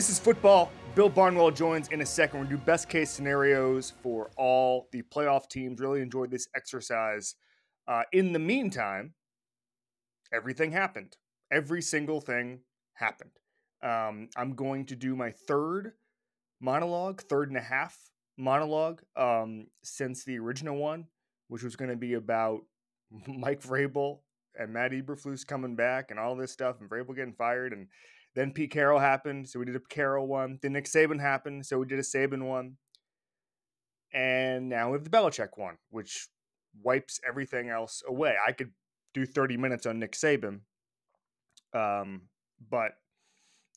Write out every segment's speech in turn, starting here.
This is football. Bill Barnwell joins in a second. To do best case scenarios for all the playoff teams. Really enjoyed this exercise. Uh, in the meantime, everything happened. Every single thing happened. Um, I'm going to do my third monologue, third and a half monologue um, since the original one, which was going to be about Mike Vrabel and Matt Eberflus coming back and all this stuff, and Vrabel getting fired, and then Pete Carroll happened, so we did a Carroll one. Then Nick Saban happened, so we did a Saban one. And now we have the Belichick one, which wipes everything else away. I could do 30 minutes on Nick Saban, um, but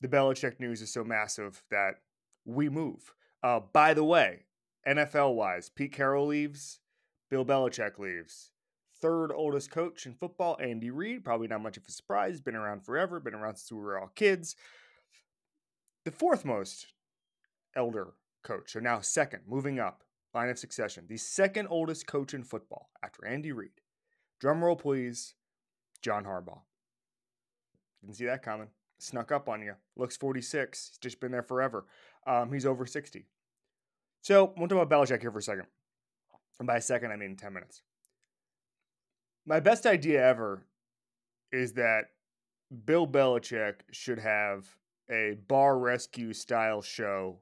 the Belichick news is so massive that we move. Uh, by the way, NFL wise, Pete Carroll leaves, Bill Belichick leaves third oldest coach in football, Andy Reid. Probably not much of a surprise. Been around forever. Been around since we were all kids. The fourth most elder coach. So now second, moving up, line of succession. The second oldest coach in football after Andy Reid. Drum roll, please. John Harbaugh. Didn't see that coming. Snuck up on you. Looks 46. He's just been there forever. Um, he's over 60. So we'll talk about Belichick here for a second. And by a second, I mean 10 minutes. My best idea ever is that Bill Belichick should have a bar rescue style show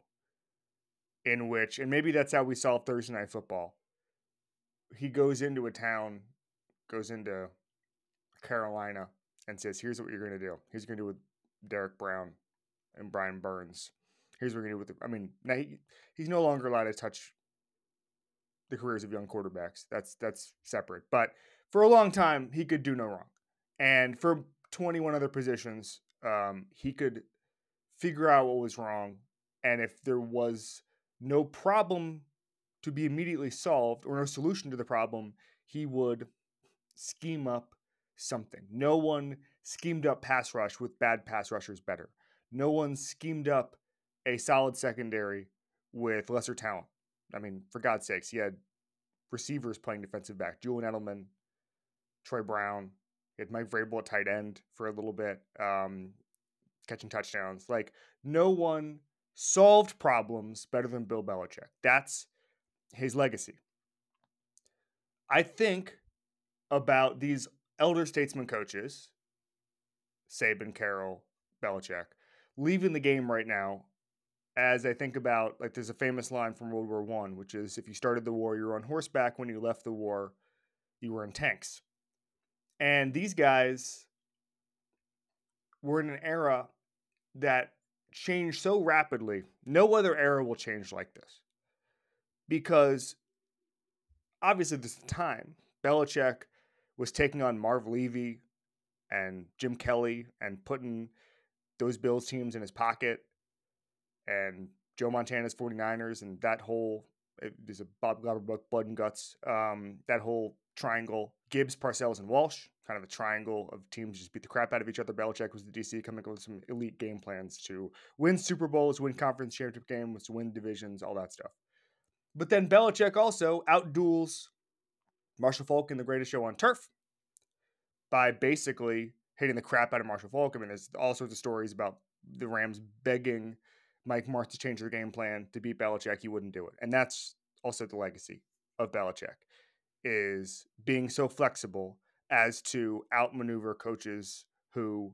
in which, and maybe that's how we saw Thursday Night Football. He goes into a town, goes into Carolina, and says, Here's what you're going to do. Here's what you're going to do with Derrick Brown and Brian Burns. Here's what we're going to do with the, I mean, now he, he's no longer allowed to touch the careers of young quarterbacks. That's that's separate. But for a long time, he could do no wrong. And for 21 other positions, um, he could figure out what was wrong. And if there was no problem to be immediately solved or no solution to the problem, he would scheme up something. No one schemed up pass rush with bad pass rushers better. No one schemed up a solid secondary with lesser talent. I mean, for God's sakes, he had receivers playing defensive back. Julian Edelman, Troy Brown. He had Mike Vrabel at tight end for a little bit, um, catching touchdowns. Like no one solved problems better than Bill Belichick. That's his legacy. I think about these elder statesman coaches, Saban, Carroll, Belichick, leaving the game right now. As I think about, like, there's a famous line from World War One, which is, "If you started the war, you were on horseback. When you left the war, you were in tanks." And these guys were in an era that changed so rapidly. No other era will change like this. Because obviously, this time, Belichick was taking on Marv Levy and Jim Kelly and putting those Bills teams in his pocket and Joe Montana's 49ers and that whole there's a Bob Glauber book, Blood and Guts. Um, that whole triangle Gibbs, Parcells, and Walsh, kind of a triangle of teams just beat the crap out of each other. Belichick was the DC coming up with some elite game plans to win Super Bowls, win conference championship games, win divisions, all that stuff. But then Belichick also outduels Marshall Faulk in the greatest show on turf by basically hitting the crap out of Marshall Faulk. I mean, there's all sorts of stories about the Rams begging Mike Martz to change their game plan to beat Belichick. He wouldn't do it. And that's also the legacy of Belichick is being so flexible as to outmaneuver coaches who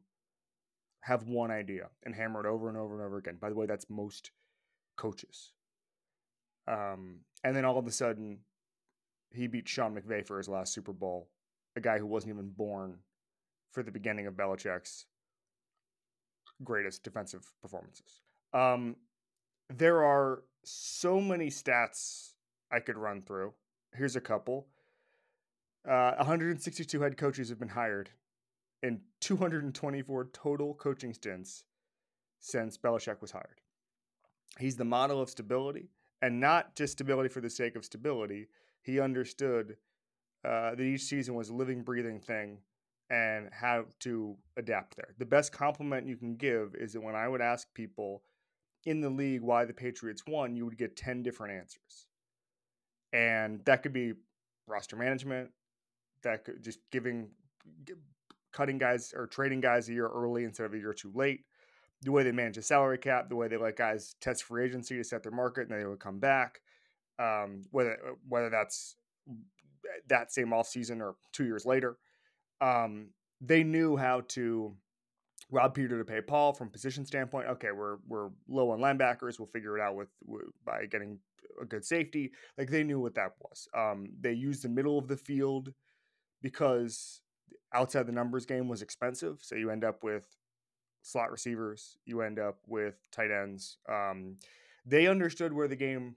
have one idea and hammer it over and over and over again. By the way, that's most coaches. Um, and then all of a sudden, he beat Sean McVay for his last Super Bowl, a guy who wasn't even born for the beginning of Belichick's greatest defensive performances. Um, there are so many stats I could run through. Here's a couple. Uh, 162 head coaches have been hired in 224 total coaching stints since Belichick was hired. He's the model of stability, and not just stability for the sake of stability. He understood uh, that each season was a living, breathing thing and how to adapt there. The best compliment you can give is that when I would ask people in the league why the Patriots won, you would get 10 different answers. And that could be roster management, that could just giving cutting guys or trading guys a year early instead of a year too late. the way they manage the salary cap, the way they let guys test free agency to set their market, and they would come back. Um, whether uh, whether that's that same offseason or two years later, um, they knew how to rob Peter to pay Paul from position standpoint. Okay, we're we're low on linebackers. We'll figure it out with, with by getting a good safety. Like they knew what that was. Um, they used the middle of the field because outside the numbers game was expensive. So you end up with slot receivers. You end up with tight ends. Um, they understood where the game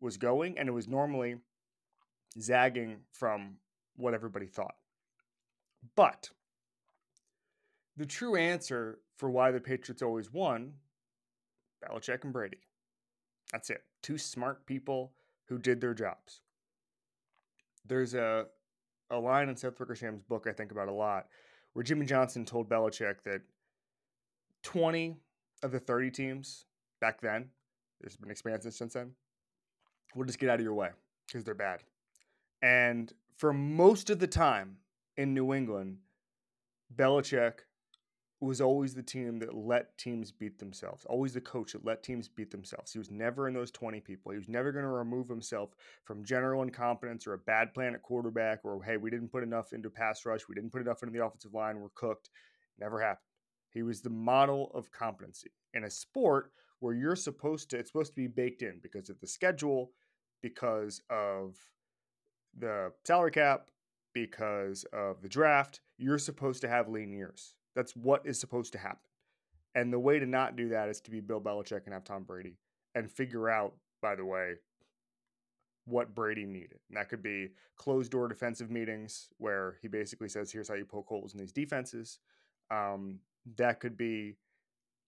was going, and it was normally zagging from what everybody thought. But the true answer for why the Patriots always won Belichick and Brady. That's it. Two smart people who did their jobs. There's a a line in Seth Wickersham's book I think about a lot, where Jimmy Johnson told Belichick that 20 of the 30 teams back then, there's been expansion since then, will just get out of your way because they're bad. And for most of the time in New England, Belichick was always the team that let teams beat themselves. Always the coach that let teams beat themselves. He was never in those 20 people. He was never going to remove himself from general incompetence or a bad plan at quarterback or, hey, we didn't put enough into pass rush. We didn't put enough into the offensive line. We're cooked. Never happened. He was the model of competency in a sport where you're supposed to, it's supposed to be baked in because of the schedule, because of the salary cap, because of the draft. You're supposed to have lean years that's what is supposed to happen. And the way to not do that is to be Bill Belichick and have Tom Brady and figure out, by the way, what Brady needed. And that could be closed door defensive meetings where he basically says, here's how you poke holes in these defenses. Um, that could be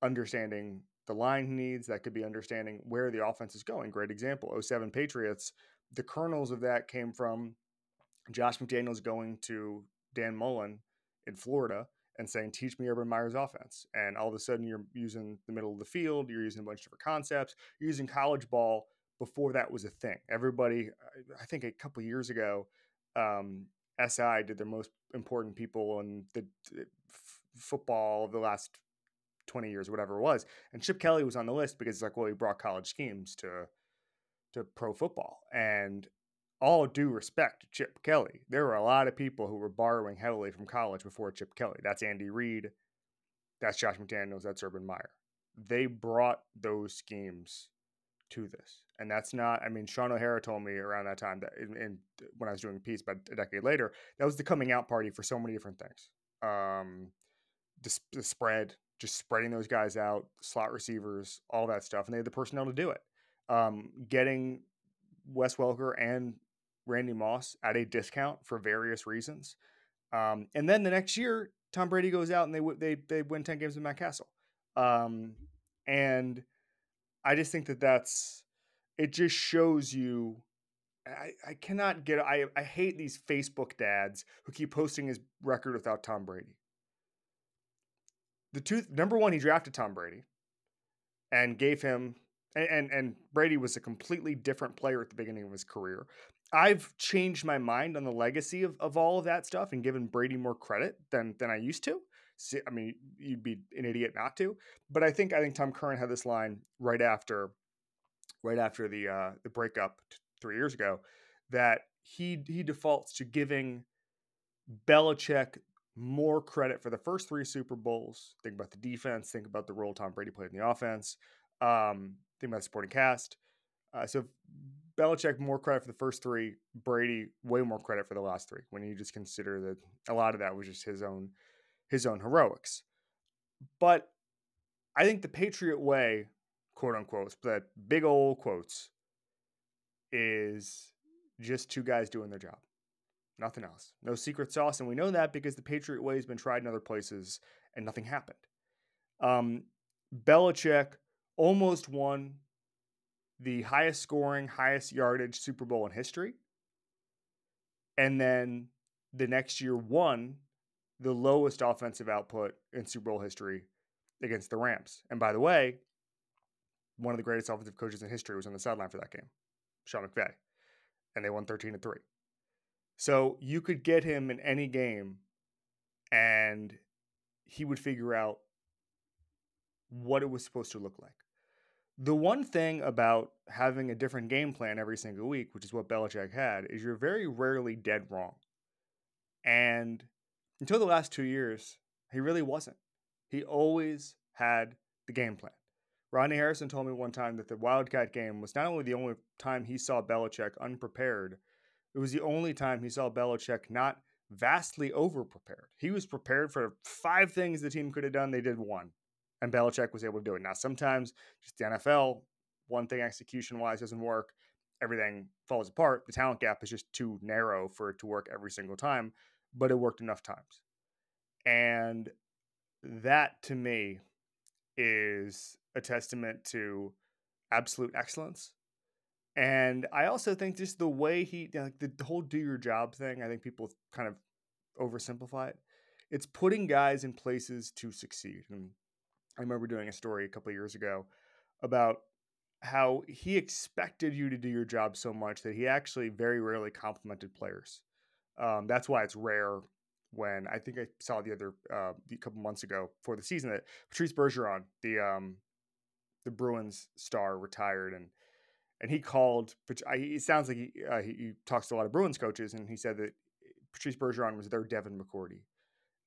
understanding the line needs. That could be understanding where the offense is going. Great example 07 Patriots. The kernels of that came from Josh McDaniels going to Dan Mullen in Florida and saying, teach me Urban Meyer's offense. And all of a sudden, you're using the middle of the field, you're using a bunch of different concepts, you're using college ball before that was a thing. Everybody, I think a couple years ago, um, SI did their most important people in the, the f- football of the last 20 years, whatever it was. And Chip Kelly was on the list because it's like, well, he brought college schemes to to pro football. And all due respect to Chip Kelly, there were a lot of people who were borrowing heavily from college before Chip Kelly. That's Andy Reid. That's Josh McDaniels. That's Urban Meyer. They brought those schemes to this. And that's not, I mean, Sean O'Hara told me around that time that in, in when I was doing a piece about a decade later, that was the coming out party for so many different things. Um, the, the spread, just spreading those guys out, slot receivers, all that stuff. And they had the personnel to do it. Um, getting Wes Welker and Randy Moss at a discount for various reasons. Um, and then the next year, Tom Brady goes out and they they they win ten games with Matt Cassel. Um, and I just think that that's it. Just shows you. I, I cannot get. I I hate these Facebook dads who keep posting his record without Tom Brady. The two number one, he drafted Tom Brady, and gave him and, and, and Brady was a completely different player at the beginning of his career. I've changed my mind on the legacy of, of all of that stuff and given Brady more credit than than I used to. I mean, you'd be an idiot not to. But I think I think Tom Curran had this line right after, right after the uh, the breakup t- three years ago, that he he defaults to giving Belichick more credit for the first three Super Bowls. Think about the defense. Think about the role Tom Brady played in the offense. Um, think about the supporting cast. Uh, so Belichick more credit for the first three, Brady way more credit for the last three. When you just consider that a lot of that was just his own his own heroics. But I think the Patriot way, quote unquote, that big old quotes, is just two guys doing their job. Nothing else. No secret sauce. And we know that because the Patriot way has been tried in other places and nothing happened. Um, Belichick almost won the highest scoring, highest yardage Super Bowl in history. And then the next year won the lowest offensive output in Super Bowl history against the Rams. And by the way, one of the greatest offensive coaches in history was on the sideline for that game, Sean McVay. And they won 13 to 3. So you could get him in any game and he would figure out what it was supposed to look like. The one thing about having a different game plan every single week, which is what Belichick had, is you're very rarely dead wrong. And until the last two years, he really wasn't. He always had the game plan. Rodney Harrison told me one time that the Wildcat game was not only the only time he saw Belichick unprepared, it was the only time he saw Belichick not vastly overprepared. He was prepared for five things the team could have done. They did one, and Belichick was able to do it. Now, sometimes just the NFL, one thing execution wise doesn't work, everything falls apart. The talent gap is just too narrow for it to work every single time, but it worked enough times. And that to me is a testament to absolute excellence and I also think just the way he, like the, whole do your job thing, I think people kind of oversimplify it. It's putting guys in places to succeed. And I remember doing a story a couple years ago about how he expected you to do your job so much that he actually very rarely complimented players. Um, that's why it's rare when I think I saw the other uh, a couple months ago for the season that Patrice Bergeron, the um, the Bruins star, retired and and he called. It sounds like he, uh, he, he talks to a lot of Bruins coaches, and he said that Patrice Bergeron was their Devin McCourty,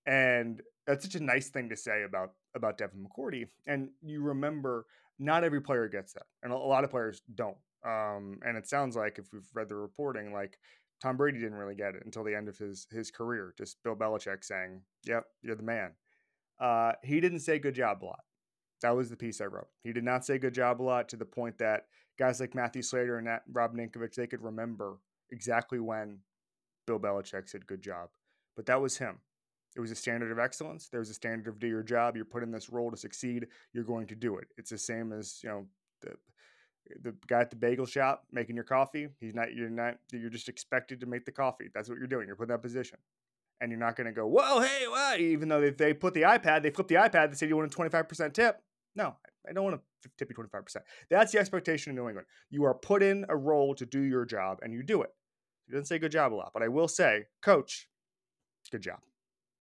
and that's such a nice thing to say about about Devin McCourty. And you remember, not every player gets that, and a lot of players don't. Um, and it sounds like if we've read the reporting, like Tom Brady didn't really get it until the end of his his career. Just Bill Belichick saying, "Yep, you're the man." Uh, he didn't say "good job" a lot. That was the piece I wrote. He did not say "good job" a lot to the point that guys like Matthew Slater and Rob Ninkovich, they could remember exactly when Bill Belichick said good job. But that was him. It was a standard of excellence. There was a standard of do your job. You're put in this role to succeed. You're going to do it. It's the same as, you know, the the guy at the bagel shop making your coffee. He's not you're not you're just expected to make the coffee. That's what you're doing. You're put in that position. And you're not going to go, whoa, hey, what? Even though they, they put the iPad, they flip the iPad, they say you want a 25% tip. No, I don't want to tip you 25%. That's the expectation in New England. You are put in a role to do your job and you do it. He doesn't say good job a lot, but I will say, coach, good job.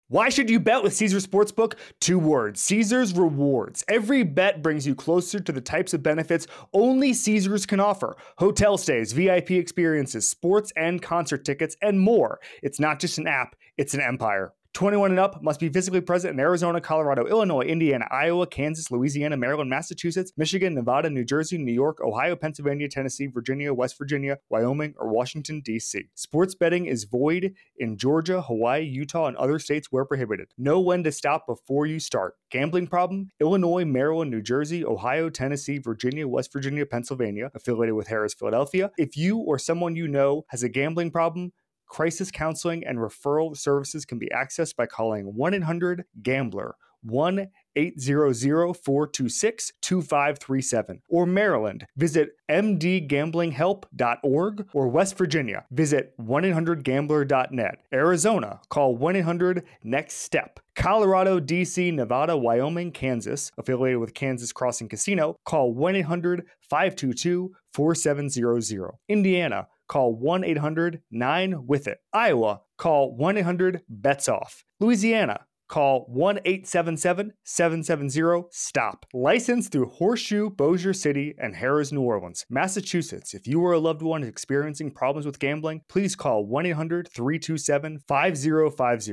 Why should you bet with Caesars Sportsbook? Two words Caesars Rewards. Every bet brings you closer to the types of benefits only Caesars can offer hotel stays, VIP experiences, sports and concert tickets, and more. It's not just an app, it's an empire. 21 and up must be physically present in Arizona, Colorado, Illinois, Indiana, Iowa, Kansas, Louisiana, Maryland, Massachusetts, Michigan, Nevada, New Jersey, New York, Ohio, Pennsylvania, Tennessee, Virginia, West Virginia, Wyoming, or Washington, D.C. Sports betting is void in Georgia, Hawaii, Utah, and other states where prohibited. Know when to stop before you start. Gambling problem? Illinois, Maryland, New Jersey, Ohio, Tennessee, Virginia, West Virginia, Pennsylvania, affiliated with Harris, Philadelphia. If you or someone you know has a gambling problem, Crisis counseling and referral services can be accessed by calling 1 800 GAMBLER 1 800 426 2537. Or Maryland, visit mdgamblinghelp.org. Or West Virginia, visit 1 800 gambler.net. Arizona, call 1 800 NEXT STEP. Colorado, DC, Nevada, Wyoming, Kansas, affiliated with Kansas Crossing Casino, call 1 800 522 4700. Indiana, call 1 800 9 with it. Iowa, call 1 800 bets off. Louisiana, call 1 877 770 STOP. Licensed through Horseshoe, Bossier City, and Harrah's New Orleans. Massachusetts, if you or a loved one is experiencing problems with gambling, please call 1 800 327 5050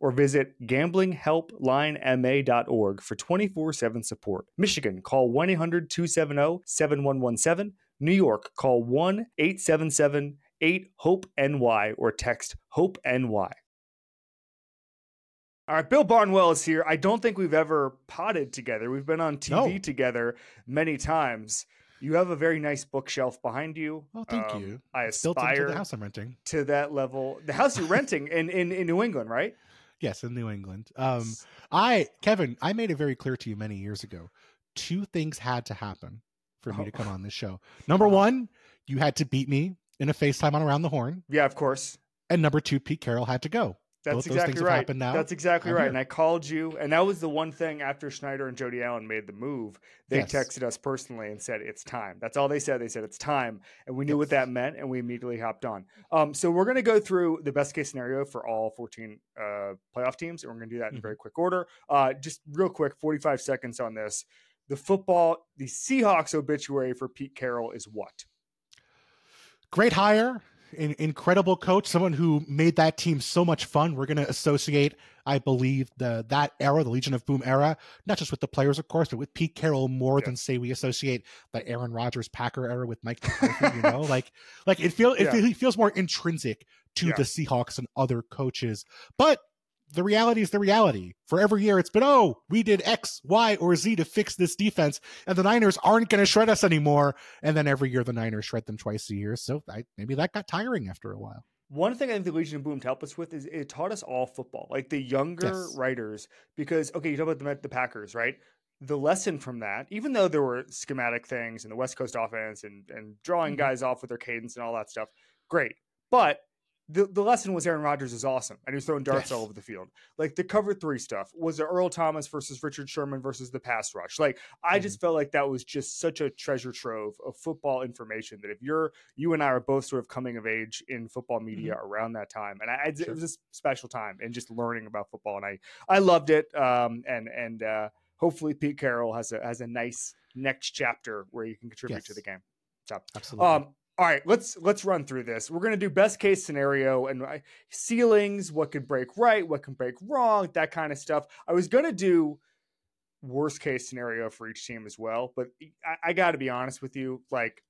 or visit gamblinghelplinema.org for 24 7 support. Michigan, call 1 800 270 7117. New York, call 1 877 8 HOPE NY or text HOPE NY. All right, Bill Barnwell is here. I don't think we've ever potted together. We've been on TV no. together many times. You have a very nice bookshelf behind you. Oh, thank um, you. I it's aspire the house I'm renting to that level. The house you're renting in, in, in New England, right? Yes, in New England. Um, I Kevin, I made it very clear to you many years ago. Two things had to happen for me oh. to come on this show. Number one, you had to beat me in a FaceTime on Around the Horn. Yeah, of course. And number two, Pete Carroll had to go. That's Both exactly right. That's exactly I'm right. Here. And I called you, and that was the one thing after Schneider and Jody Allen made the move. They yes. texted us personally and said it's time. That's all they said. They said it's time, and we knew yes. what that meant, and we immediately hopped on. Um, so we're going to go through the best case scenario for all 14 uh, playoff teams, and we're going to do that in mm-hmm. very quick order. Uh, just real quick, 45 seconds on this. The football, the Seahawks obituary for Pete Carroll is what? Great hire, an incredible coach, someone who made that team so much fun. We're going to associate, I believe, the that era, the Legion of Boom era, not just with the players, of course, but with Pete Carroll more yeah. than say we associate the Aaron Rodgers Packer era with Mike McCarthy. you know, like like it feels yeah. it, feels more intrinsic to yeah. the Seahawks and other coaches. But the reality is the reality. For every year, it's been, oh, we did X, Y, or Z to fix this defense, and the Niners aren't going to shred us anymore. And then every year, the Niners shred them twice a year. So I, maybe that got tiring after a while. One thing I think the Legion of Boom helped us with is it taught us all football, like the younger yes. writers, because, okay, you talk about the, the Packers, right? The lesson from that, even though there were schematic things and the West Coast offense and, and drawing mm-hmm. guys off with their cadence and all that stuff, great. But the, the lesson was Aaron Rodgers is awesome and he was throwing darts yes. all over the field. Like the cover three stuff was it Earl Thomas versus Richard Sherman versus the pass rush. Like I mm-hmm. just felt like that was just such a treasure trove of football information that if you're you and I are both sort of coming of age in football media mm-hmm. around that time, and I, sure. it was a special time and just learning about football, and I I loved it. Um, and and uh, hopefully Pete Carroll has a has a nice next chapter where you can contribute yes. to the game. So, Absolutely. Um, all right, let's let's run through this. We're gonna do best case scenario and uh, ceilings, what could break right, what can break wrong, that kind of stuff. I was gonna do worst case scenario for each team as well, but I, I got to be honest with you, like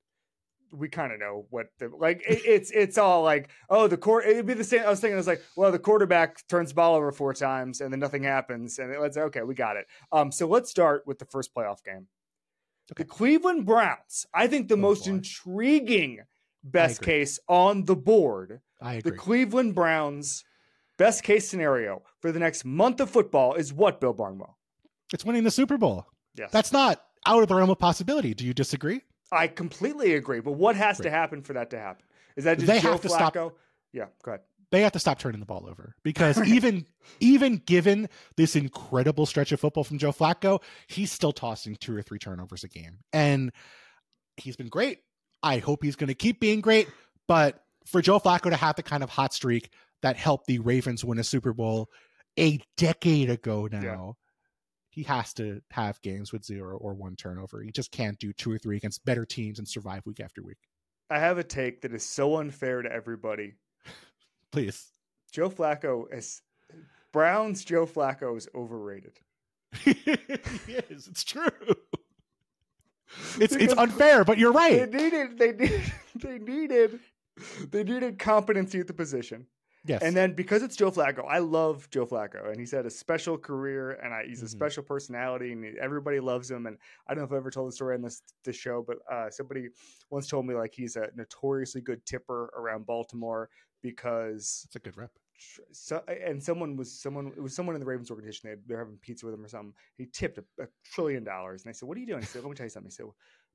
we kind of know what the like it, it's it's all like oh the court it'd be the same i was thinking it was like well the quarterback turns the ball over four times and then nothing happens and it's okay we got it um so let's start with the first playoff game Okay. The Cleveland Browns, I think the oh, most boy. intriguing best case on the board. I agree. The Cleveland Browns best case scenario for the next month of football is what, Bill Barnwell? It's winning the Super Bowl. Yes. That's not out of the realm of possibility. Do you disagree? I completely agree. But what has to happen for that to happen? Is that just they Joe have to Flacco? Stop. Yeah, go ahead they have to stop turning the ball over because even even given this incredible stretch of football from Joe Flacco, he's still tossing two or three turnovers a game. And he's been great. I hope he's going to keep being great, but for Joe Flacco to have the kind of hot streak that helped the Ravens win a Super Bowl a decade ago now, yeah. he has to have games with zero or one turnover. He just can't do two or three against better teams and survive week after week. I have a take that is so unfair to everybody Please. Joe Flacco is Browns. Joe Flacco is overrated. yes, it's true. It's it's unfair, but you're right. They needed they needed they needed they needed competency at the position. Yes. And then because it's Joe Flacco, I love Joe Flacco, and he's had a special career, and I, he's a mm-hmm. special personality, and everybody loves him. And I don't know if I've ever told the story on this this show, but uh, somebody once told me like he's a notoriously good tipper around Baltimore because it's a good rep. So, and someone was someone it was someone in the Ravens organization. They they're having pizza with him or something. He tipped a, a trillion dollars, and I said, "What are you doing?" He said, "Let me tell you something." He said,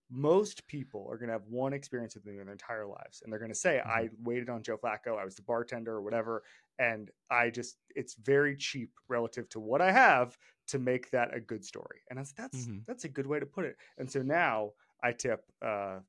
most people are going to have one experience with me in their entire lives and they're going to say mm-hmm. i waited on joe flacco i was the bartender or whatever and i just it's very cheap relative to what i have to make that a good story and I said, that's mm-hmm. that's a good way to put it and so now i tip uh,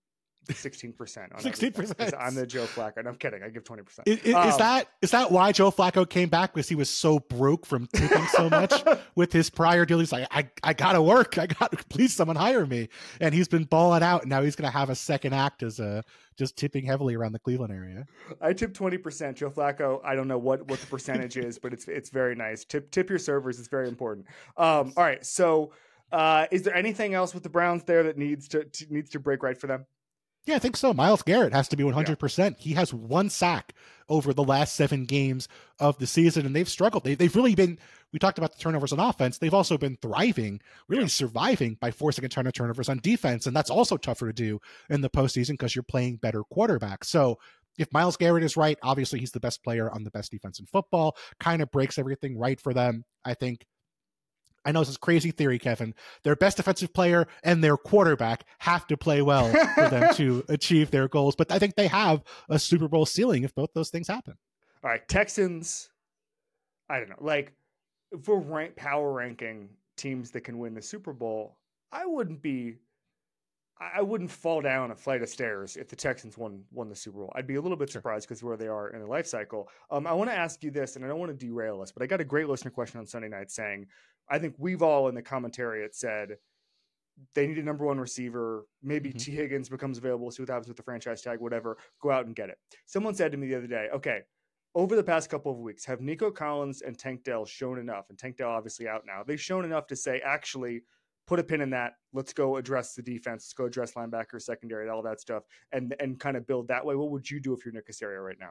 sixteen percent. Sixteen percent. I'm the Joe Flacco. No, I'm kidding. I give twenty percent. Is, is, um, is, that is that why Joe Flacco came back? Because he was so broke from tipping so much with his prior deal. He's like, I, I gotta work. I got please someone hire me. And he's been balling out. And now he's gonna have a second act as a just tipping heavily around the Cleveland area. I tip twenty percent. Joe Flacco. I don't know what what the percentage is, but it's it's very nice. Tip tip your servers. It's very important. Um, all right. So. Uh, is there anything else with the Browns there that needs to, to needs to break right for them? Yeah, I think so. Myles Garrett has to be 100%. Yeah. He has one sack over the last seven games of the season, and they've struggled. They, have really been, we talked about the turnovers on offense. They've also been thriving, really yeah. surviving by forcing a ton of turnovers on defense. And that's also tougher to do in the postseason because you're playing better quarterbacks. So if Myles Garrett is right, obviously he's the best player on the best defense in football, kind of breaks everything right for them. I think I know this is crazy theory, Kevin. Their best defensive player and their quarterback have to play well for them to achieve their goals. But I think they have a Super Bowl ceiling if both those things happen. All right, Texans. I don't know. Like, for rank power ranking teams that can win the Super Bowl, I wouldn't be. I wouldn't fall down a flight of stairs if the Texans won won the Super Bowl. I'd be a little bit surprised because where they are in their life cycle. Um, I want to ask you this, and I don't want to derail us, but I got a great listener question on Sunday night saying, I think we've all in the commentary it said they need a number one receiver. Maybe Mhm. Tee Higgins becomes available. See what happens with the franchise tag, whatever. Go out and get it. Someone said to me the other day, okay, over the past couple of weeks, have Nico Collins and Tank Dell shown enough? And Tank Dell obviously out now. They've shown enough to say, actually, put a pin in that. Let's go address the defense. Let's go address linebacker, secondary, all that stuff, and and kind of build that way. What would you do if you're Nick Caserio right now?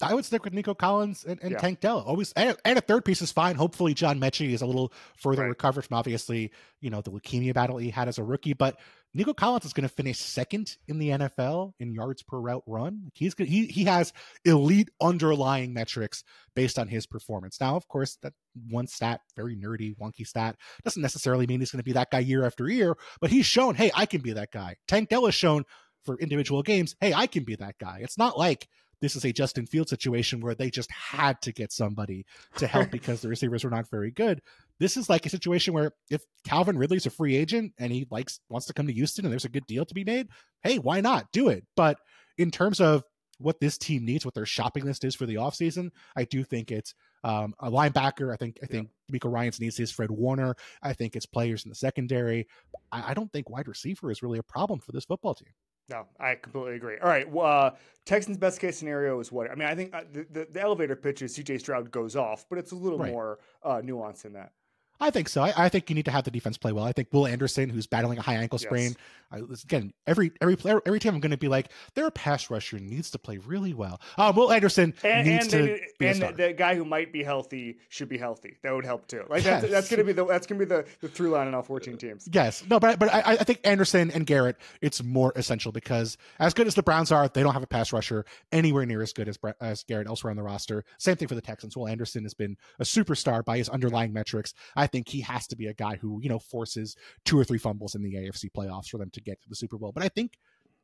I would stick with Nico Collins and, and Yeah. Tank Dell. Always, and, and a third piece is fine. Hopefully, John Metchie is a little further Right. recovered from obviously, you know, the leukemia battle he had as a rookie. But Nico Collins is going to finish second in the NFL in yards per route run. He's good. He he has elite underlying metrics based on his performance. Now, of course, that one stat, very nerdy, wonky stat, doesn't necessarily mean he's going to be that guy year after year. But he's shown, hey, I can be that guy. Tank Dell has shown for individual games, hey, I can be that guy. It's not like this is a Justin Field situation where they just had to get somebody to help because the receivers were not very good. This is like a situation where if Calvin Ridley's a free agent and he likes wants to come to Houston and there's a good deal to be made, hey, why not do it? But in terms of what this team needs, what their shopping list is for the offseason, I do think it's um, a linebacker. I think I think Miko Ryan's needs is Fred Warner. I think it's players in the secondary. I, I don't think wide receiver is really a problem for this football team. No, I completely agree. All right, well, uh, Texans' best case scenario is what? I mean, I think uh, the, the, the elevator pitch is C.J. Stroud goes off, but it's a little Right. more uh, nuanced than that. I think so. I, I think you need to have the defense play well. I think Will Anderson, who's battling a high ankle Yes. sprain, I, again, every every player, every time I'm going to be like, their pass rusher needs to play really well. Um, Will Anderson And, needs and, to they- and the, the guy who might be healthy should be healthy. That would help too. Like that's, Yes. that's gonna be the that's gonna be the, the through line in all 14 teams. Yes, no, but but I, I think Anderson and Garrett, it's more essential because as good as the Browns are, they don't have a pass rusher anywhere near as good as as Garrett elsewhere on the roster. Same thing for the Texans. Will Anderson has been a superstar by his underlying metrics. I think he has to be a guy who you know forces two or three fumbles in the AFC playoffs for them to get to the Super Bowl. But I think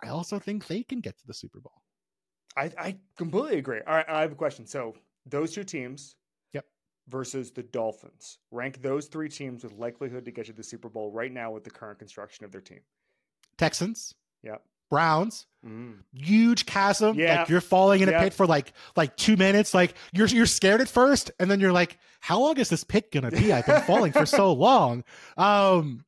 I also think they can get to the Super Bowl. I, I completely agree. All right, I have a question. So those two teams, Yep. versus the Dolphins. Rank those three teams with likelihood to get to the Super Bowl right now with the current construction of their team. Texans, Yep. Browns, Mm. huge chasm. Yeah. Like you're falling in a Yeah. pit for like like two minutes. Like you're you're scared at first, and then you're like, how long is this pit gonna be? I've been falling for so long. Um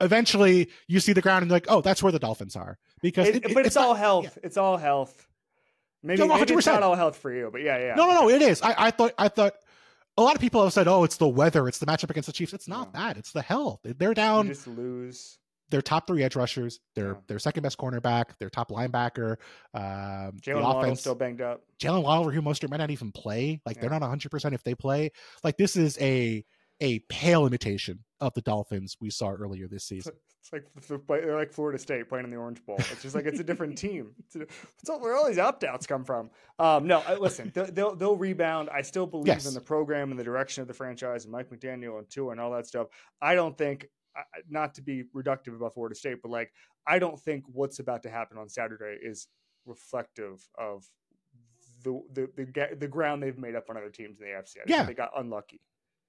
eventually you see the ground and you're like, oh, that's where the Dolphins are. Because It- it- but it's, not- all health. It's all health. Maybe, No, maybe it's not all health for you, but yeah, yeah. No, no, no, it is. I, I thought I thought a lot of people have said, oh, it's the weather, it's the matchup against the Chiefs. It's not No. that. It's the health. They're You down just lose. Their top three edge rushers, their Yeah. their second best cornerback, their top linebacker, um, Jalen offense. still banged up. Jaylen Waddle Hugh Mostert might not even play. Like they're Yeah. not 100 percent if they play. Like this is a a pale imitation of the Dolphins we saw earlier this season. It's like they're like Florida State playing in the Orange Bowl. It's just like it's a different team. It's, all, where all these opt outs come from. Um, no, listen, they'll, they'll they'll rebound. I still believe Yes. in the program and the direction of the franchise and Mike McDaniel and Tua and all that stuff. I don't think, not to be reductive about Florida State, but like I don't think what's about to happen on Saturday is reflective of the the the, the ground they've made up on other teams in the AFC. I Yeah. they got unlucky.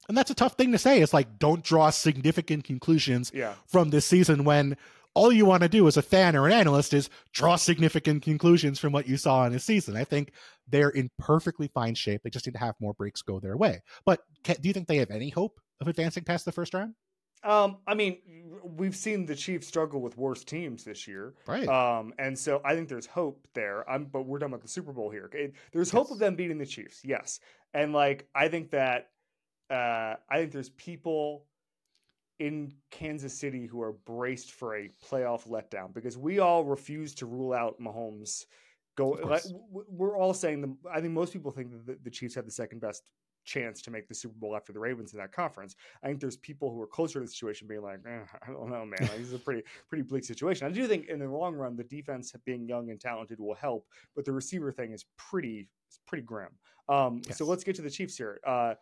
And that's a tough thing to say. It's like don't draw significant conclusions Yeah, from this season when all you want to do as a fan or an analyst is draw significant conclusions from what you saw in this season. I think they're in perfectly fine shape. They just need to have more breaks go their way. But ca do you think they have any hope of advancing past the first round? Um, I mean, we've seen the Chiefs struggle with worse teams this year. Right. Um, and so I think there's hope there. I'm, but we're talking about the Super Bowl here. Okay? There's hope of them beating the Chiefs, yes. And like, I think that, uh, I think there's people in Kansas City who are braced for a playoff letdown because we all refuse to rule out Mahomes. Go, like, we're all saying the. I think most people think that the, the Chiefs have the second best chance to make the Super Bowl after the Ravens in that conference. I think there's people who are closer to the situation being like, eh, I don't know, man. Like, this is a pretty pretty bleak situation. I do think in the long run, the defense being young and talented will help, but the receiver thing is pretty is pretty grim. Um, Yes. So let's get to the Chiefs here. Uh,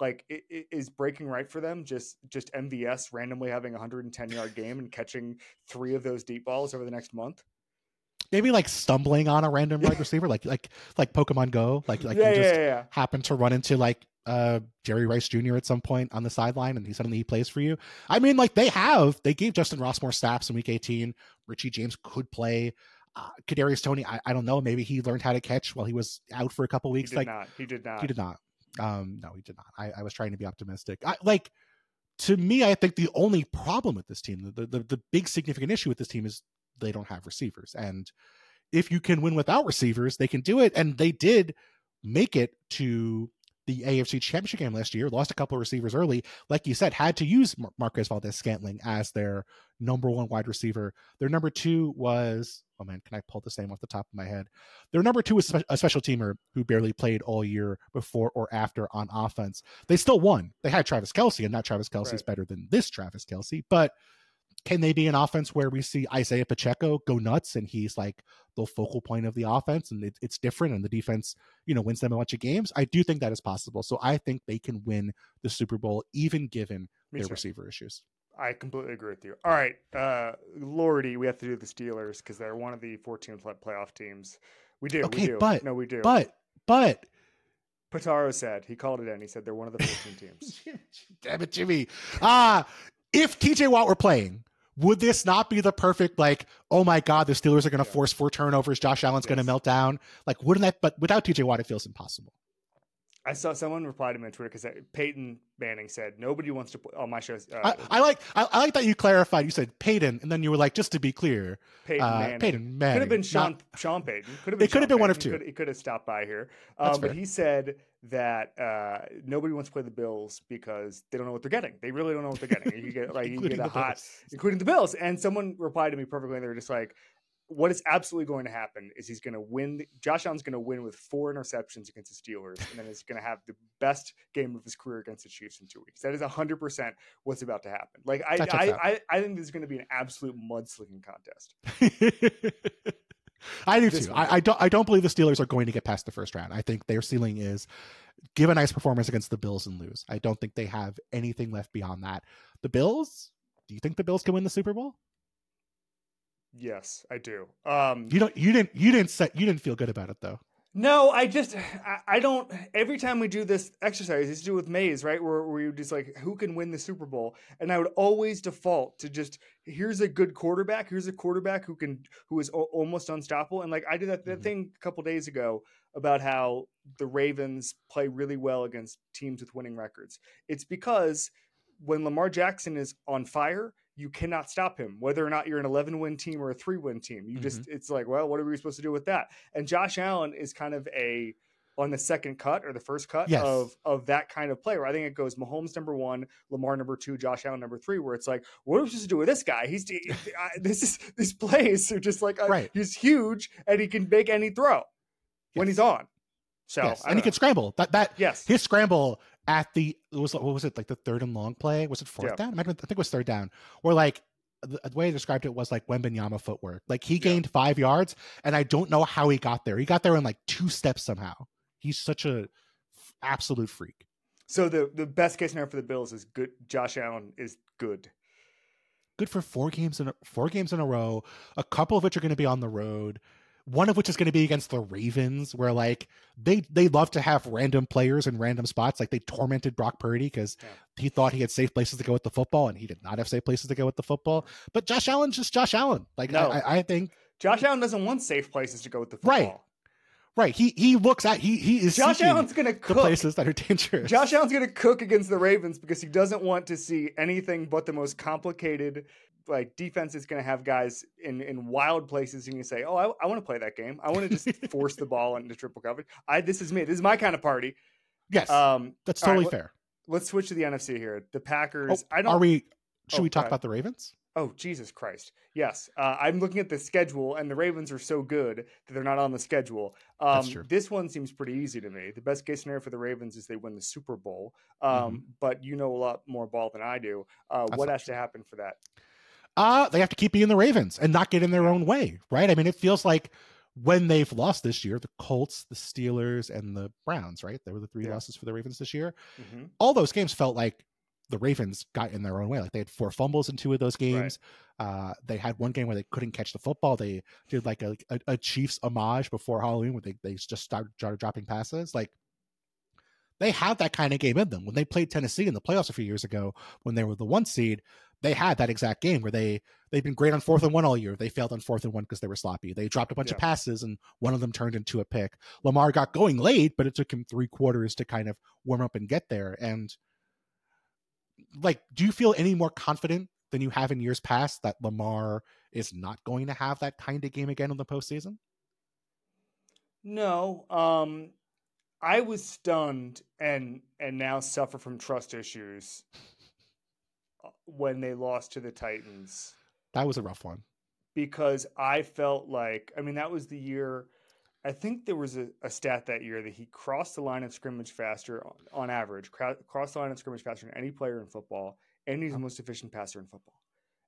like, i- i- is breaking right for them? Just just MVS randomly having a 110 yard game and catching three of those deep balls over the next month. Maybe like stumbling on a random wide receiver, like like like Pokemon Go, like like yeah, you just yeah, yeah. happen to run into like uh Jerry Rice Jr. at some point on the sideline and he suddenly he plays for you. I mean, like they have they gave Justyn Ross more snaps in week 18. Richie James could play. Uh, Kadarius Toney, I, I don't know. Maybe he learned how to catch while he was out for a couple He weeks. did like not. He did not. he did not. Um, no, he did not. I, I was trying to be optimistic. I, like to me, I think the only problem with this team, the, the the big significant issue with this team is they don't have receivers. And if you can win without receivers, they can do it. And they did make it to the AFC Championship game last year, lost a couple of receivers early. Like you said, had to use Mar- Marquez Valdes Scantling as their number one wide receiver. Their number two was, oh man, can I pull this name off the top of my head? Their number two was spe- a special teamer who barely played all year before or after on offense. They still won. They had Travis Kelce, and not Travis Kelce is Right. better than this Travis Kelce, but can they be an offense where we see Isaiah Pacheco go nuts and he's like the focal point of the offense and it, it's different and the defense, you know, wins them a bunch of games? I do think that is possible. So I think they can win the Super Bowl even given Me their too. receiver issues. I completely agree with you. All right, uh, Lordy, we have to do the Steelers because they're one of the 14 playoff teams. We do. Okay, we do. but- no, we do. But but Pataro said he called it in. He said they're one of the 14 teams. damn it, Jimmy. Ah, if TJ Watt were playing, would this not be the perfect like, oh my god, the Steelers are going to Yeah. force four turnovers, Josh Allen's going to Yes. melt down? Like, wouldn't that? But without TJ Watt, it feels impossible. I saw someone reply to me on Twitter because Peyton Manning said nobody wants to put on my show. Uh, I, I like I, I like that you clarified. You said Peyton, and then you were like, just to be clear, Peyton uh, Manning. Peyton Manning. Could have been Sean not- Sean Payton. Could have been It could have Sean been one of two. Could, he could have stopped by here. That's Um, but he said that uh, nobody wants to play the Bills because they don't know what they're getting. They really don't know what they're getting. You get like you get a hot, Bills. including the Bills. And someone replied to me perfectly. And they were just like, "What is absolutely going to happen is he's going to win. Josh Allen's going to win with four interceptions against the Steelers, and then he's going to have the best game of his career against the Chiefs in two weeks. That is hundred percent what's about to happen. Like I, I. I, I think this is going to be an absolute mudslinging contest. I do too. I, I don't. I don't believe the Steelers are going to get past the first round. I think their ceiling is give a nice performance against the Bills and lose. I don't think they have anything left beyond that. The Bills. Do you think the Bills can win the Super Bowl? Yes, I do. Um, You don't. You didn't. You didn't set. You didn't feel good about it though. No, I just I, I don't. Every time we do this exercise, it's to do with Maze, right? Where where you just like who can win the Super Bowl, and I would always default to just here's a good quarterback, here's a quarterback who can who is o- almost unstoppable, and like I did that, that Mhm. thing a couple days ago about how the Ravens play really well against teams with winning records. It's because when Lamar Jackson is on fire, you cannot stop him, whether or not you're an 11 win team or a three win team. You just, it's like, well, what are we supposed to do with that? And Josh Allen is kind of a, on the second cut or the first cut Yes. of of that kind of player. I think it goes Mahomes number one, Lamar number two, Josh Allen number three. Where it's like, what are we supposed to do with this guy? He's I, this is these plays are just like uh, Right. he's huge and he can make any throw when he's on. So yes, and he can scramble. That that yes, his scramble at the it was what was it like the third and long play? Was it fourth Yeah. down? It might have been- I think it was third down. Or like the, way I described it was like Wembanyama footwork. Like he Yeah. gained five yards, and I don't know how he got there. He got there in like two steps somehow. He's such a f- absolute freak. So the the best case scenario for the Bills is good. Josh Allen is good. Good for four games in a, four games in a row. A couple of which are going to be on the road. One of which is going to be against the Ravens, where like they they love to have random players in random spots. Like they tormented Brock Purdy because Yeah. he thought he had safe places to go with the football, and he did not have safe places to go with the football. But Josh Allen's just Josh Allen. Like No. I, I, think Josh Allen doesn't want safe places to go with the football. Right. right. He he looks at he he is Josh Allen's gonna cook the places that are dangerous. Josh Allen's going to cook against the Ravens because he doesn't want to see anything but the most complicated like defense is going to have guys in in wild places and you say, "Oh, I, I want to play that game. I want to just force the ball into triple coverage. I this is me. This is my kind of party." yes, Um that's totally let- fair. let's switch to the NFC here. The Oh, Packers, I don't are we? Should Oh, we talk about the Ravens? Oh, Jesus Christ. Yes. Uh, I'm looking at the schedule, and the Ravens are so good that they're not on the schedule. Um, That's true. This one seems pretty easy to me. The best case scenario for the Ravens is they win the Super Bowl. Um, Mhm. But you know a lot more ball than I do. Uh, what has to happen for that? Uh, they have to keep being the Ravens and not get in their own way, right? I mean, it feels like when they've lost this year, the Colts, the Steelers, and the Browns, right? They were the three Yeah. losses for the Ravens this year. Mhm. All those games felt like the Ravens got in their own way. Like they had four fumbles in two of those games. Uh, they had one game where they couldn't catch the football. They did like a, a, a Chiefs homage before Halloween where they, they just started, started dropping passes. Like they had that kind of game in them. When they played Tennessee in the playoffs a few years ago, when they were the one seed, they had that exact game where they they've been great on fourth and one all year. They failed on fourth and one because they were sloppy. They dropped a bunch of passes and one of them turned into a pick. Lamar got going late, but it took him three quarters to kind of warm up and get there. And like, do you feel any more confident than you have in years past that Lamar is not going to have that kind of game again in the postseason? No. Um, I was stunned and and now suffer from trust issues when they lost to the Titans. That was a rough one. Because I felt like, I mean, that was the year. I think there was a, a stat that year that he crossed the line of scrimmage faster on, on average, cra- crossed the line of scrimmage faster than any player in football, and he's the most efficient passer in football.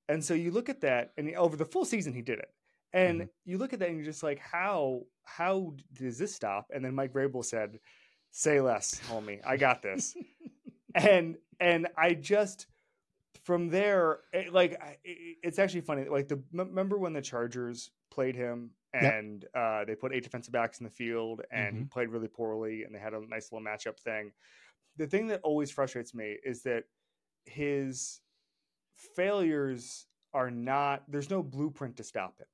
And so you look at that, and over the full season, he did it. And mm-hmm. you look at that, and you're just like, how how does this stop? And then Mike Vrabel said, "Say less, homie. I got this." and and I just from there, it, like it, it's actually funny. Like the remember when the Chargers played him and yep. uh, they put eight defensive backs in the field and mm-hmm. he played really poorly and they had a nice little matchup thing. The thing that always frustrates me is that his failures are not there's no blueprint to stop him.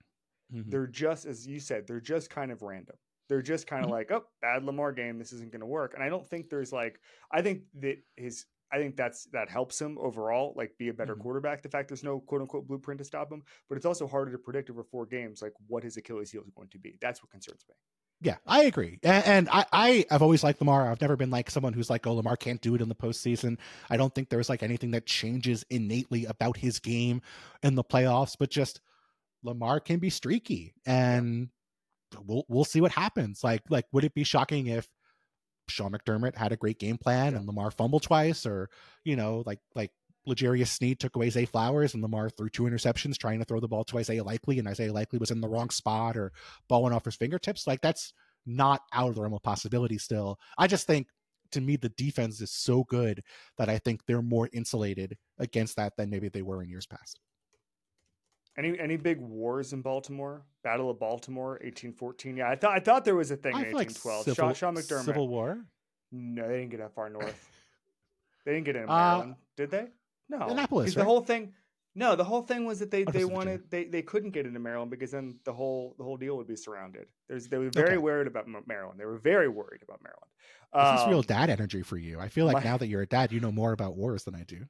Mm-hmm. They're just, as you said, they're just kind of random. They're just kind of mm-hmm. like, oh, bad Lamar game. This isn't going to work. And I don't think there's like, I think that his, I think that's that helps him overall, like be a better mm-hmm. quarterback. The fact there's no quote unquote blueprint to stop him, but it's also harder to predict over four games, like what his Achilles heel is going to be. That's what concerns me. Yeah, I agree. And, and, I, I have always liked Lamar. I've never been like someone who's like, oh, Lamar can't do it in the postseason. I don't think there's like anything that changes innately about his game in the playoffs, but just Lamar can be streaky, and we'll we'll see what happens. Like like would it be shocking if Sean McDermott had a great game plan and Lamar fumbled twice, or you know like like L'Jarius Sneed took away Zay Flowers and Lamar threw two interceptions trying to throw the ball to Isaiah Likely, and Isaiah Likely was in the wrong spot or balling off his fingertips. Like that's not out of the realm of possibility still. I just think to me the defense is so good that I think they're more insulated against that than maybe they were in years past. Any any big wars in Baltimore? Battle of Baltimore, eighteen fourteen. Yeah, I thought I thought there was a thing I in eighteen twelve. Like Sean, Sean McDermott. Civil War. No, they didn't get that far north. they didn't get in uh, Maryland, uh, did they? No, Annapolis. Right? The whole thing. No, the whole thing was that they, they wanted they, they couldn't get into Maryland because then the whole the whole deal would be surrounded. There's they were very okay. worried about Maryland. They were very worried about Maryland. This um, is real dad energy for you. I feel like my, now that you're a dad, you know more about wars than I do.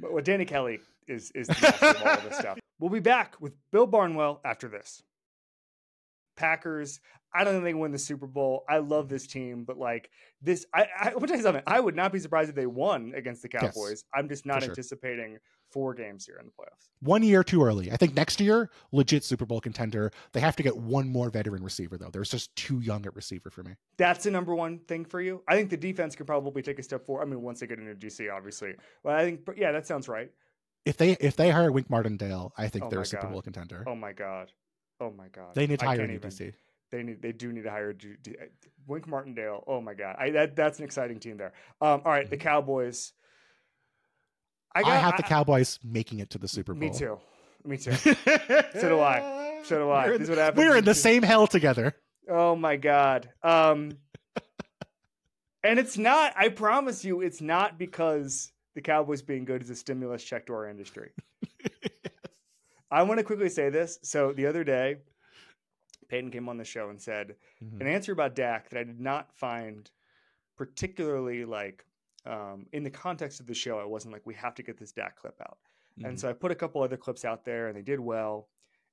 Well, Danny Kelly is is the all of this stuff. We'll be back with Bill Barnwell after this. Packers. I don't think they win the Super Bowl. I love this team, but like this, I, I tell you something. I would not be surprised if they won against the Cowboys. Yes, I'm just not anticipating sure. four games here in the playoffs. One year too early. I think next year, legit Super Bowl contender. They have to get one more veteran receiver though. There's just too young at receiver for me. That's the number one thing for you. I think the defense could probably take a step forward. I mean, once they get into DC, obviously. But I think, yeah, that sounds right. If they if they hire Wink Martindale, I think oh they're a Super. Bowl contender. Oh my God. Oh my god, they need to hire a DC. They need, they do need to hire D- D- Wink Martindale. Oh my god, I, that that's an exciting team there. Um, all right, the mm-hmm. Cowboys. I, got, I have I, the Cowboys making it to the Super Bowl. Me too. Me too. so do I. So do I. We're this is what happens. We're in the same hell together. Oh my god. Um, and it's not. I promise you, it's not because the Cowboys being good is a stimulus check to our industry. I want to quickly say this. So the other day, Peyton came on the show and said mm-hmm. an answer about Dak that I did not find particularly like um, in the context of the show. I wasn't like we have to get this Dak clip out, mm-hmm. and so I put a couple other clips out there, and they did well.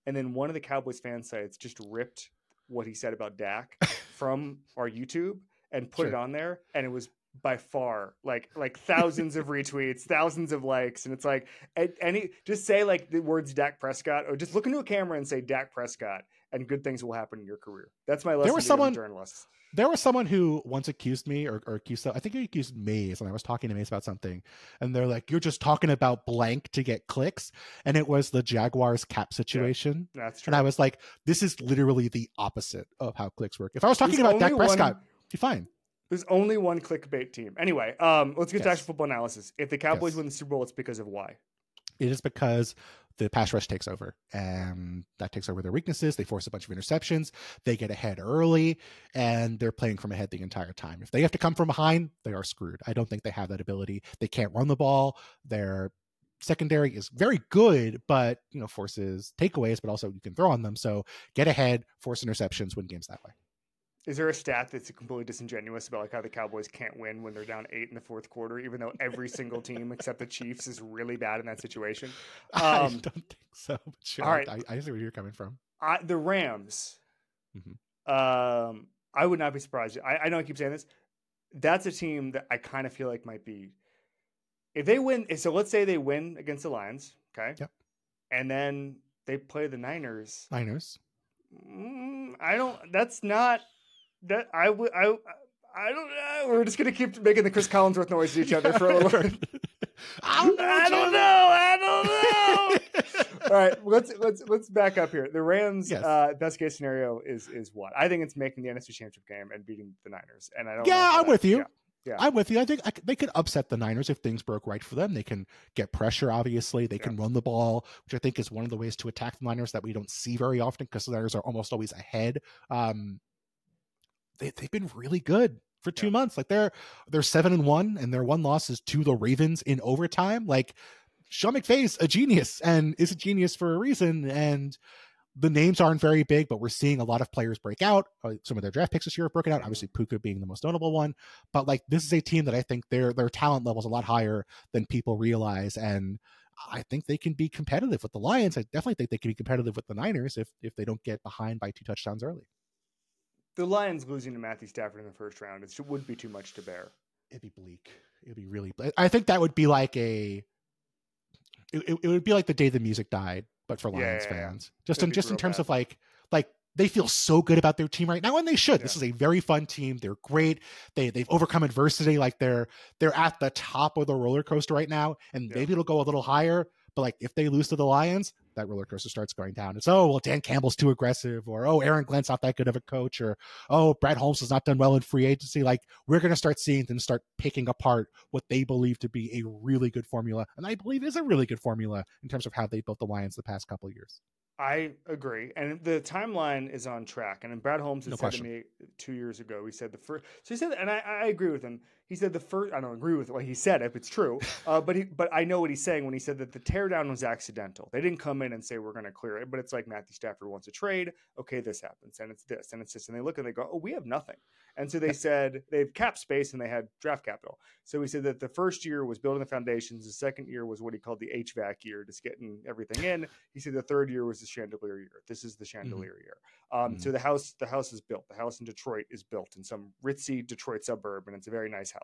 And then one of the Cowboys fan sites just ripped what he said about Dak from our YouTube and put sure. it on there, and it was by far like like thousands of retweets thousands of likes and it's like any just say like the words Dak Prescott or just look into a camera and say Dak Prescott and good things will happen in your career. That's my lesson there was someone journalists. there was someone who once accused me or, or accused I think he accused Mays when I was talking to Mays about something and they're like you're just talking about blank to get clicks and it was the Jaguars cap situation yeah, that's true and I was like this is literally the opposite of how clicks work. If I was talking about Dak Prescott one... be fine there's only one clickbait team. Anyway, um, let's get yes. to actual football analysis. If the Cowboys yes. win the Super Bowl, it's because of why? It is because the pass rush takes over and that takes over their weaknesses. They force a bunch of interceptions. They get ahead early and they're playing from ahead the entire time. If they have to come from behind, they are screwed. I don't think they have that ability. They can't run the ball. Their secondary is very good, but you know, forces takeaways, but also you can throw on them. So get ahead, force interceptions, win games that way. Is there a stat that's completely disingenuous about like how the Cowboys can't win when they're down eight in the fourth quarter, even though every single team except the Chiefs is really bad in that situation? Um, I don't think so. But sure, all right. I, I see where you're coming from. I, the Rams. Mhm. Um, I would not be surprised. I, I know I keep saying this. That's a team that I kind of feel like might be. If they win, so let's say they win against the Lions, okay? Yep. And then they play the Niners. Niners. Mm, I don't. That's not. That I would. I. I don't know. We're just gonna keep making the Chris Collinsworth noise to each other for a little bit. I don't know. I don't know. I don't know. All right, let's let's let's back up here. The Rams' Yes. uh, best case scenario is is what? I think it's making the NFC Championship game and beating the Niners. And I don't. Yeah, I'm that- with you. yeah. Yeah. I'm with you. I think I they could upset the Niners if things broke right for them. They can get pressure, obviously. They can run the ball, which I think is one of the ways to attack the Niners that we don't see very often because the Niners are almost always ahead. Um, they, they've been really good for two Yeah. months. Like they're they're seven and one, and their one loss is to the Ravens in overtime. Like Sean McVay's a genius and is a genius for a reason. And the names aren't very big, but we're seeing a lot of players break out. Uh, Some of their draft picks this year have broken out. Obviously, Puka being the most notable one. But like this is a team that I think their their talent level is a lot higher than people realize, and I think they can be competitive with the Lions. I definitely think they can be competitive with the Niners if if they don't get behind by two touchdowns early. The Lions losing to Matthew Stafford in the first round it would be too much to bear. It'd be bleak. It'd be really. Bleak. I think that would be like a. It, it, would be like the day the music died, but for Lions yeah, yeah. fans. Just It'd in just in terms bad. of like like they feel so good about their team right now, and they should. This is a very fun team. They're great. They they've overcome adversity. Like they're they're at the top of the roller coaster right now, and Yeah. maybe it'll go a little higher. But like if they lose to the Lions, that roller coaster starts going down. It's oh well, Dan Campbell's too aggressive, or oh Aaron Glenn's not that good of a coach, or oh Brad Holmes has not done well in free agency. Like we're gonna start seeing them start picking apart what they believe to be a really good formula, and I believe is a really good formula in terms of how they built the Lions the past couple of years. I agree, and the timeline is on track. And Brad Holmes had No said question. to me two years ago, he said the first. So he said, and I, I agree with him. He said the first. I don't agree with what he said. If it's true, uh, but he, but I know what he's saying when he said that the teardown was accidental. They didn't come in and say we're going to clear it, but it's like Matthew Stafford wants a trade. Okay, this happens, and it's this, and it's this, and they look and they go, oh, we have nothing. And so they said they have cap space and they had draft capital. So he said that the first year was building the foundations. The second year was what he called the HVAC year, just getting everything in. He said the third year was the chandelier year. This is the chandelier year. Um, So the house, the house is built. The house in Detroit is built in some ritzy Detroit suburb, and it's a very nice house.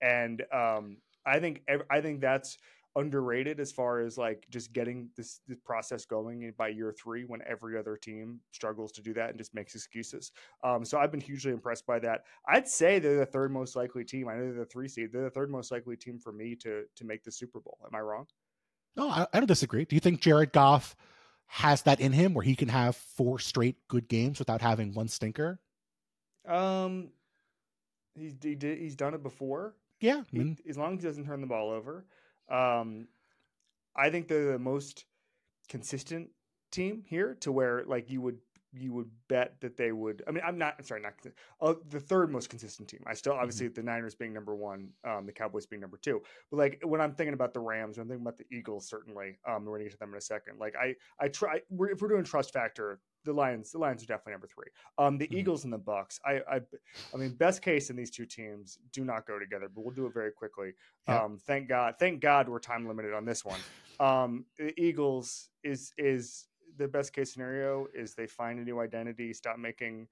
And um, I think I think that's underrated as far as like just getting this, this process going by year three when every other team struggles to do that and just makes excuses. Um, so I've been hugely impressed by that. I'd say they're the third most likely team. I know they're the three seed. They're the third most likely team for me to to make the Super Bowl. Am I wrong? No, I, I don't disagree. Do you think Jared Goff has that in him where he can have four straight good games without having one stinker? Um, he's he did, he's done it before. Yeah, He- mean, as long as he doesn't turn the ball over. Um, I think they're the most consistent team here to where like you would you would bet that they would. I mean, I'm not. I'm sorry, not uh, the third most consistent team. I still obviously the Niners being number one, um, the Cowboys being number two. But like when I'm thinking about the Rams, when I'm thinking about the Eagles, certainly. Um, we're gonna get to them in a second. Like I I try. We're, if we're doing trust factor, the Lions the Lions are definitely number three. Um, the Mhm. Eagles and the Bucks. I I I mean, best case in these two teams do not go together, but we'll do it very quickly. Yeah. Um, thank God, thank God we're time limited on this one. Um, the Eagles is is the best case scenario is they find a new identity, stop making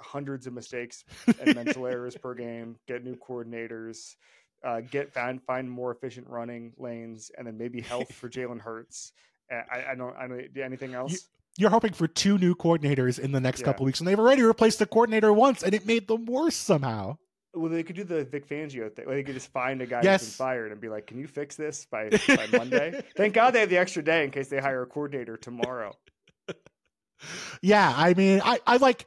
hundreds of mistakes and mental errors per game, get new coordinators, uh, get find find more efficient running lanes, and then maybe health for Jalen Hurts. I, I don't I don't anything else. You're hoping for two new coordinators in the next Yeah. couple weeks, and they've already replaced the coordinator once, and it made them worse somehow. Well, they could do the Vic Fangio thing. They could just find a guy who's been fired and be like, "Can you fix this by, by Monday?" Thank God they have the extra day in case they hire a coordinator tomorrow. Yeah, I mean, I, I like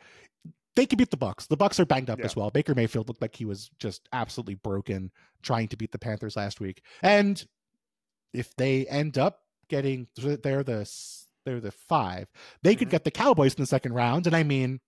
they could beat the Bucks. The Bucks are banged up Yeah. as well. Baker Mayfield looked like he was just absolutely broken trying to beat the Panthers last week. And if they end up getting they're the they're the five, they could Mhm. get the Cowboys in the second round. And I mean,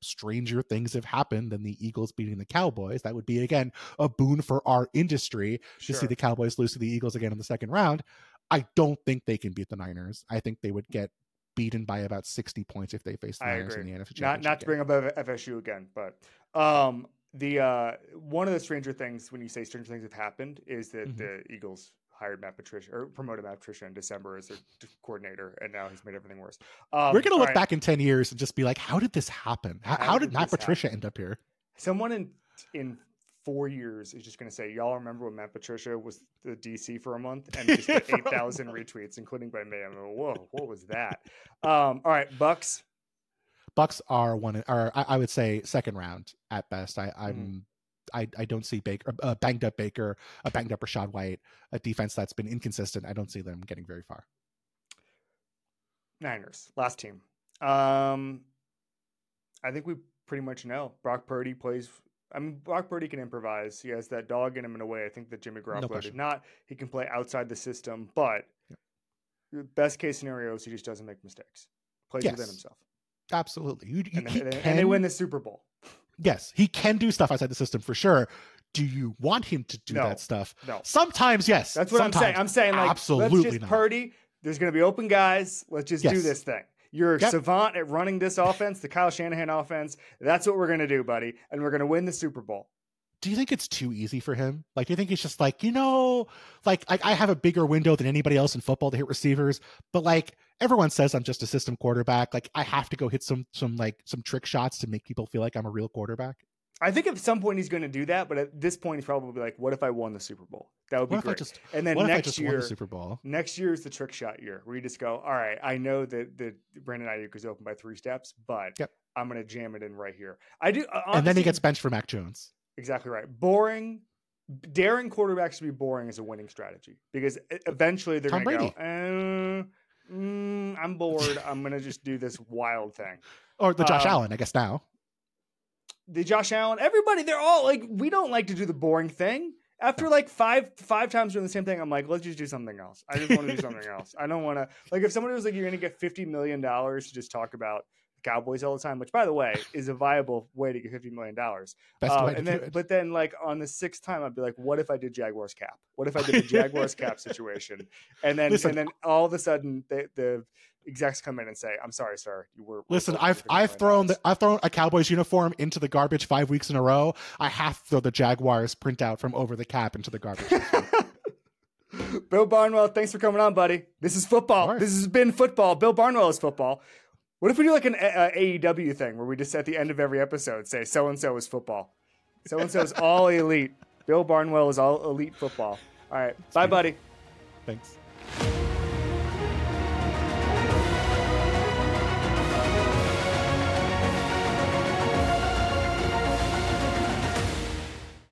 stranger things have happened than the Eagles beating the Cowboys. That would be again a boon for our industry to see the Cowboys lose to the Eagles again in the second round. I don't think they can beat the Niners. I think they would get beaten by about 60 points if they face the I Niners agree. in the NFC not not to bring up FSU again, but um, the uh, one of the stranger things when you say stranger things have happened is that Mhm. the Eagles hired Matt Patricia or promoted Matt Patricia in December as their coordinator, and now he's made everything worse. Um, We're gonna look right, back in 10 years and just be like, how did this happen? How, How how did did Matt Patricia end up here? Someone in in four years is just going to say, "Y'all remember when Matt Patricia was the DC for a month and just get eight thousand retweets, including by me?" I'm like, "Whoa, what was that?" Um, all right, Bucks. Bucks are one, or I, I would say second round at best. I, I'm, Mm-hmm. I, I don't see Baker, uh, banged up Baker, a banged up Rachaad White, a defense that's been inconsistent. I don't see them getting very far. Niners, last team. Um, I think we pretty much know Brock Purdy plays. I mean, Brock Purdy can improvise. He has that dog in him in a way. I think that Jimmy Garoppolo question. did not. He can play outside the system, but the best case scenario is he just doesn't make mistakes. Plays within himself, Absolutely. You, you, and, he they, can, and they win the Super Bowl. Yes, he can do stuff outside the system for sure. Do you want him to do No. that stuff? No, Sometimes, yes. that's what I'm saying. I'm saying like absolutely let's just not. Purdy. There's going to be open guys. Let's just do this thing. You're a Yep. savant at running this offense, the Kyle Shanahan offense. That's what we're going to do, buddy, and we're going to win the Super Bowl. Do you think it's too easy for him? Like, do you think he's just like, you know, like, like I have a bigger window than anybody else in football to hit receivers, but like everyone says I'm just a system quarterback. Like I have to go hit some some like some trick shots to make people feel like I'm a real quarterback. I think at some point he's going to do that, but at this point he's probably like, "What if I won the Super Bowl? That would be What great." just and then I next year, the Super Bowl? next year is the trick shot year, where you just go, "All right, I know that that Brandon Aiyuk is open by three steps, but Yep. I'm going to jam it in right here." I do, uh, And then he gets benched for Mac Jones. Exactly right. Boring, daring quarterbacks to be boring is a winning strategy because eventually they're going to go, uh, mm, "I'm bored. I'm going to just do this wild thing." Or the Josh Um, Allen, I guess now. the Josh Allen, everybody, they're all like, we don't like to do the boring thing. After like five five times doing the same thing, I'm like, let's just do something else. I just want to do something else. I don't want to like if somebody was like, you're gonna get fifty million dollars to just talk about Cowboys all the time, which by the way is a viable way to get fifty million dollars. Best Uh, way to and do then, it. but then like on the sixth time, I'd be like, what if I did Jaguars cap? What if I did the Jaguars cap situation? And then Listen, and then all of a sudden the the execs come in and say, I'm sorry, sir, you were. we're Listen, I've I've thrown the I've thrown a Cowboys uniform into the garbage five weeks in a row. I have to throw the Jaguars printout from over the cap into the garbage. Bill Barnwell, thanks for coming on, buddy. This is football. This has been football. Bill Barnwell is football. What if we do like an uh, AEW thing where we just at the end of every episode say so and so is football, so and so is all elite. Bill Barnwell is all elite football. All right, bye, buddy. Thanks.